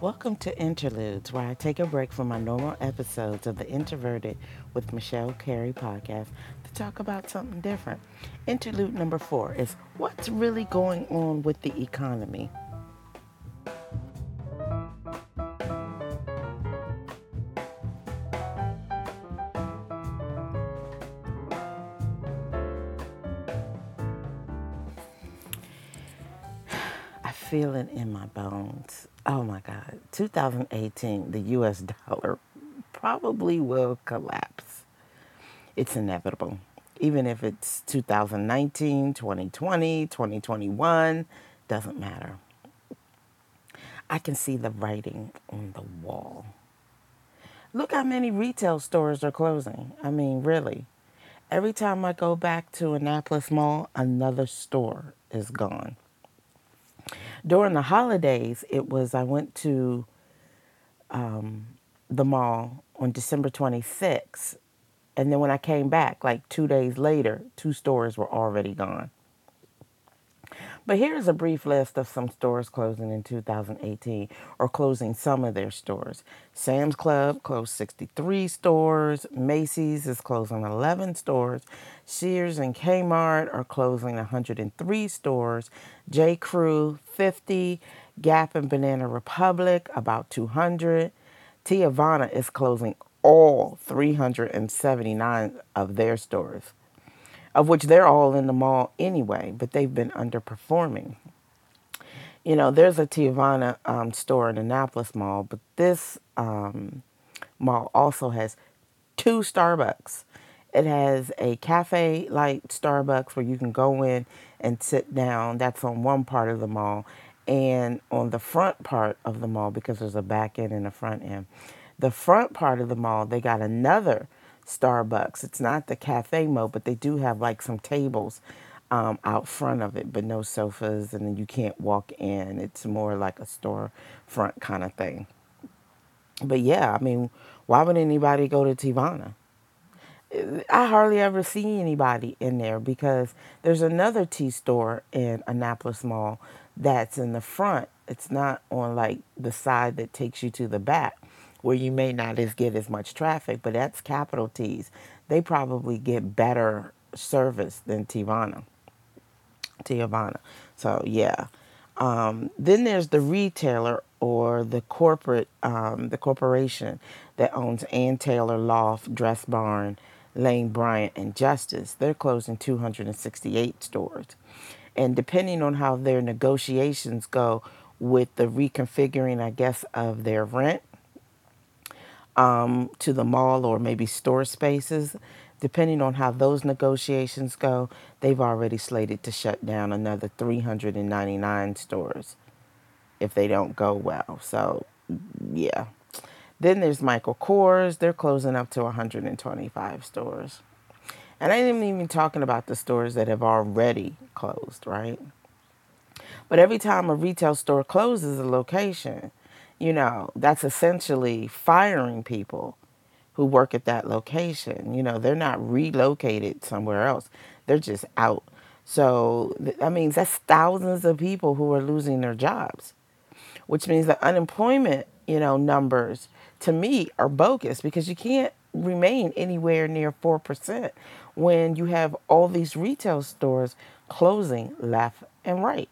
Welcome to Interludes, where I take a break from my normal episodes of the Introverted with Michelle Carey podcast to talk about something different. Interlude number four is What's Really Going On with the Economy? Feel it in my bones. Oh my God. 2018, the US dollar probably will collapse. It's inevitable. Even if it's 2019, 2020, 2021, doesn't matter. I can see the writing on the wall. Look how many retail stores are closing. I mean, really. Every time I go back to Annapolis Mall, another store is gone during the holidays, it was I went to um, the mall on December 26th, and then when I came back, like two days later, two stores were already gone. But here's a brief list of some stores closing in 2018 or closing some of their stores. Sam's Club closed 63 stores. Macy's is closing 11 stores. Sears and Kmart are closing 103 stores. J. Crew 50. Gap and Banana Republic about 200. Teavana is closing all 379 of their stores of which they're all in the mall anyway, but they've been underperforming. You know, there's a Teavana um, store in Annapolis Mall, but this um, mall also has two Starbucks. It has a cafe like Starbucks where you can go in and sit down. That's on one part of the mall. And on the front part of the mall, because there's a back end and a front end, the front part of the mall, they got another Starbucks. It's not the cafe mode, but they do have like some tables um, out front of it, but no sofas, and then you can't walk in. It's more like a storefront kind of thing. But yeah, I mean, why would anybody go to Teavana? I hardly ever see anybody in there because there's another tea store in Annapolis Mall that's in the front. It's not on like the side that takes you to the back where you may not as get as much traffic, but that's Capital Teas. They probably get better service than Teavana. Teavana. So yeah. Um, then there's the retailer or the corporate, um, the corporation that owns Ann Taylor Loft, Dress Barn, Lane Bryant, and Justice. They're closing 268 stores. And depending on how their negotiations go with the reconfiguring, I guess, of their rent, um, to the mall or maybe store spaces. Depending on how those negotiations go, they've already slated to shut down another 399 stores if they don't go well. So, yeah. Then there's Michael Kors. They're closing up to 125 stores. And I ain't even talking about the stores that have already closed, right? But every time a retail store closes a location, you know, that's essentially firing people who work at that location. You know, they're not relocated somewhere else, they're just out. So, that means that's thousands of people who are losing their jobs, which means the unemployment, you know, numbers to me are bogus because you can't remain anywhere near 4% when you have all these retail stores closing left and right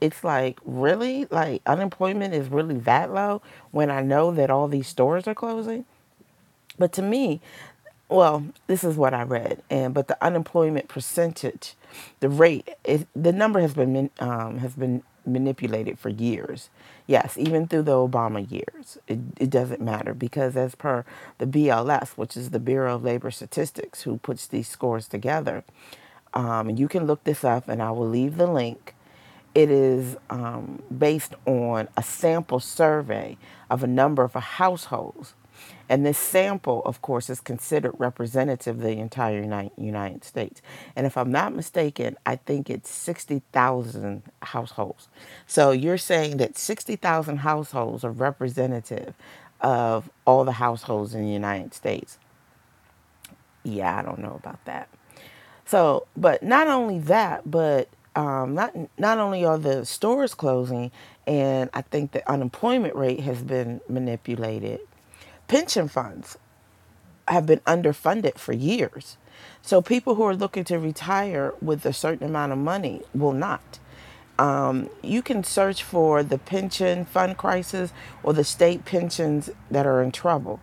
it's like really like unemployment is really that low when I know that all these stores are closing. But to me, well, this is what I read, and but the unemployment percentage, the rate, it, the number has been um, has been manipulated for years. Yes, even through the Obama years, it, it doesn't matter because as per the BLS, which is the Bureau of Labor Statistics, who puts these scores together, um, you can look this up, and I will leave the link it is um, based on a sample survey of a number of households. And this sample, of course, is considered representative of the entire United States. And if I'm not mistaken, I think it's 60,000 households. So you're saying that 60,000 households are representative of all the households in the United States. Yeah, I don't know about that. So, but not only that, but um, not not only are the stores closing And I think the unemployment rate has been manipulated. Pension funds have been underfunded for years. So people who are looking to retire with a certain amount of money will not. Um, you can search for the pension fund crisis or the state pensions that are in trouble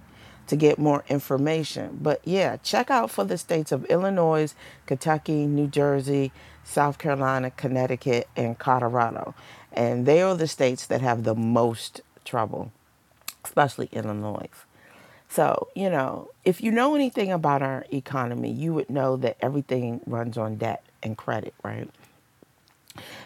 to get more information. But yeah, check out for the states of Illinois, Kentucky, New Jersey, South Carolina, Connecticut, and Colorado. And they are the states that have the most trouble, especially Illinois. So, you know, if you know anything about our economy, you would know that everything runs on debt and credit, right?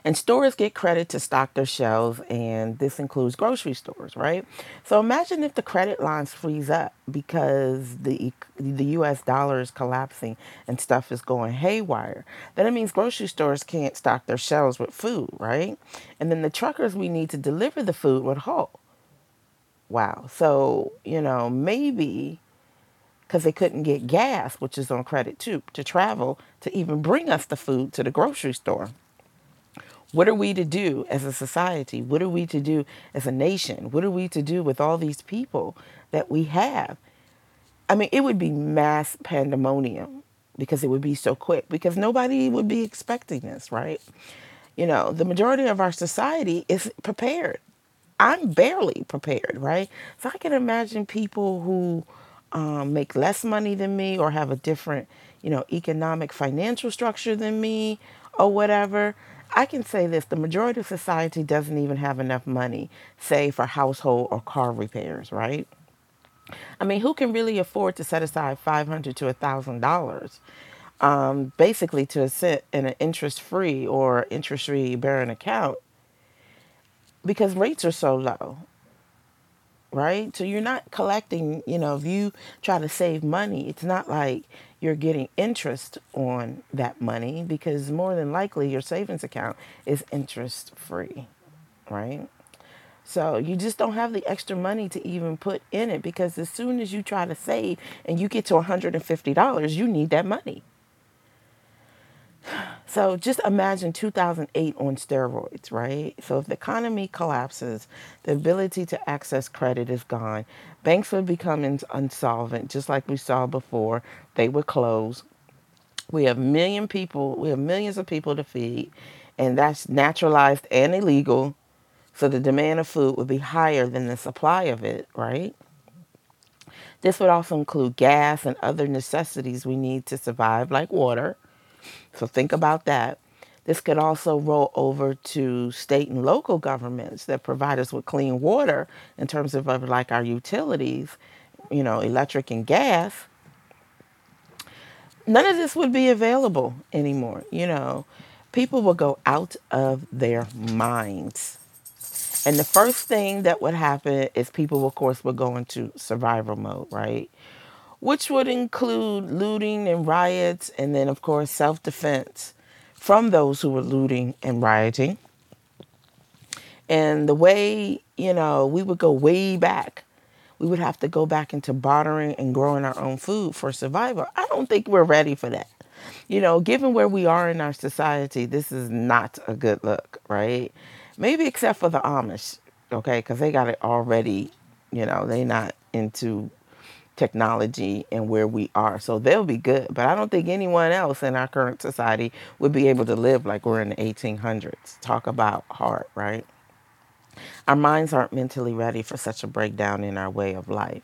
And stores get credit to stock their shelves, and this includes grocery stores, right? So imagine if the credit lines freeze up because the the U.S. dollar is collapsing and stuff is going haywire. Then it means grocery stores can't stock their shelves with food, right? And then the truckers we need to deliver the food would halt. Wow. So you know maybe because they couldn't get gas, which is on credit too, to travel to even bring us the food to the grocery store. What are we to do as a society? What are we to do as a nation? What are we to do with all these people that we have? I mean, it would be mass pandemonium because it would be so quick because nobody would be expecting this, right? You know, the majority of our society is prepared. I'm barely prepared, right? So I can imagine people who um, make less money than me or have a different, you know, economic financial structure than me or whatever I can say this the majority of society doesn't even have enough money, say, for household or car repairs, right? I mean, who can really afford to set aside five hundred to a thousand dollars, um, basically to sit in an interest-free or interest-free bearing account because rates are so low right? So you're not collecting, you know, if you try to save money, it's not like you're getting interest on that money because more than likely your savings account is interest free, right? So you just don't have the extra money to even put in it because as soon as you try to save and you get to $150, you need that money. So just imagine 2008 on steroids, right? So if the economy collapses, the ability to access credit is gone. Banks would become insolvent, just like we saw before. They would close. We have million people, we have millions of people to feed, and that's naturalized and illegal. So the demand of food would be higher than the supply of it, right? This would also include gas and other necessities we need to survive, like water so think about that. This could also roll over to state and local governments that provide us with clean water in terms of like our utilities, you know, electric and gas. None of this would be available anymore. You know, people will go out of their minds. And the first thing that would happen is people, of course, would go into survival mode, right? Which would include looting and riots, and then, of course, self defense from those who were looting and rioting. And the way, you know, we would go way back. We would have to go back into bartering and growing our own food for survival. I don't think we're ready for that. You know, given where we are in our society, this is not a good look, right? Maybe except for the Amish, okay, because they got it already, you know, they not into technology and where we are. So they'll be good. But I don't think anyone else in our current society would be able to live like we're in the 1800s. Talk about hard, right? Our minds aren't mentally ready for such a breakdown in our way of life.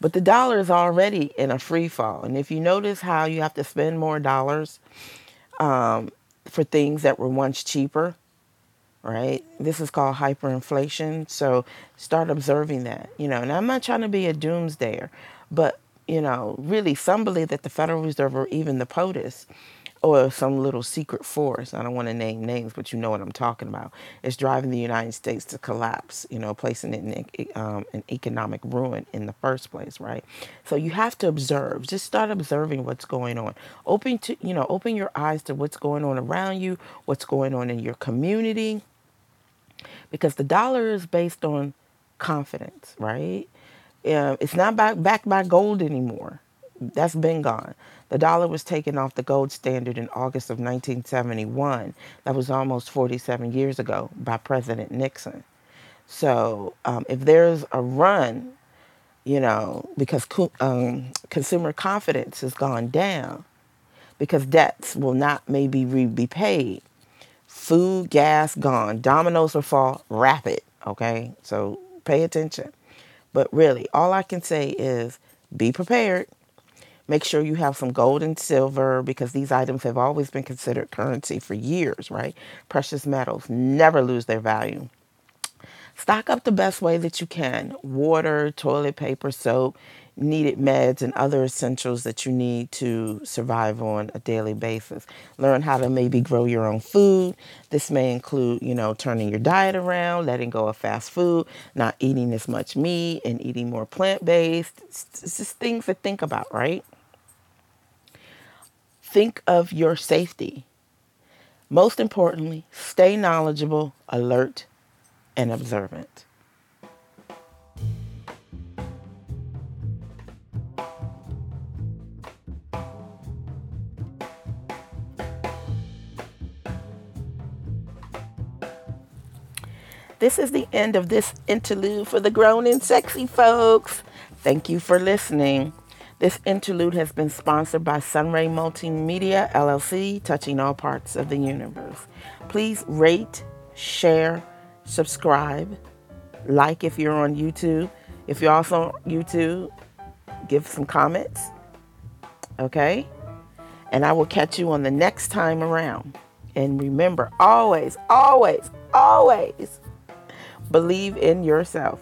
But the dollar is already in a free fall. And if you notice how you have to spend more dollars um, for things that were once cheaper, right? This is called hyperinflation. So start observing that, you know. And I'm not trying to be a doomsdayer, but you know, really, some believe that the Federal Reserve or even the POTUS or some little secret force, I don't want to name names, but you know what I'm talking about, is driving the United States to collapse, you know, placing it in um, an economic ruin in the first place, right? So you have to observe. Just start observing what's going on. Open to, you know, open your eyes to what's going on around you, what's going on in your community, because the dollar is based on confidence, right? It's not back, backed by gold anymore. That's been gone. The dollar was taken off the gold standard in August of 1971. That was almost 47 years ago by President Nixon. So um, if there's a run, you know, because co- um, consumer confidence has gone down, because debts will not maybe be paid, food, gas gone, dominoes will fall rapid. Okay, so pay attention. But really, all I can say is be prepared. Make sure you have some gold and silver because these items have always been considered currency for years, right? Precious metals never lose their value. Stock up the best way that you can water, toilet paper, soap, needed meds, and other essentials that you need to survive on a daily basis. Learn how to maybe grow your own food. This may include, you know, turning your diet around, letting go of fast food, not eating as much meat, and eating more plant based. It's just things to think about, right? Think of your safety. Most importantly, stay knowledgeable, alert, and observant. This is the end of this interlude for the grown and sexy folks. Thank you for listening. This interlude has been sponsored by Sunray Multimedia LLC, touching all parts of the universe. Please rate, share, subscribe, like if you're on YouTube. If you're also on YouTube, give some comments. Okay? And I will catch you on the next time around. And remember, always, always, always believe in yourself.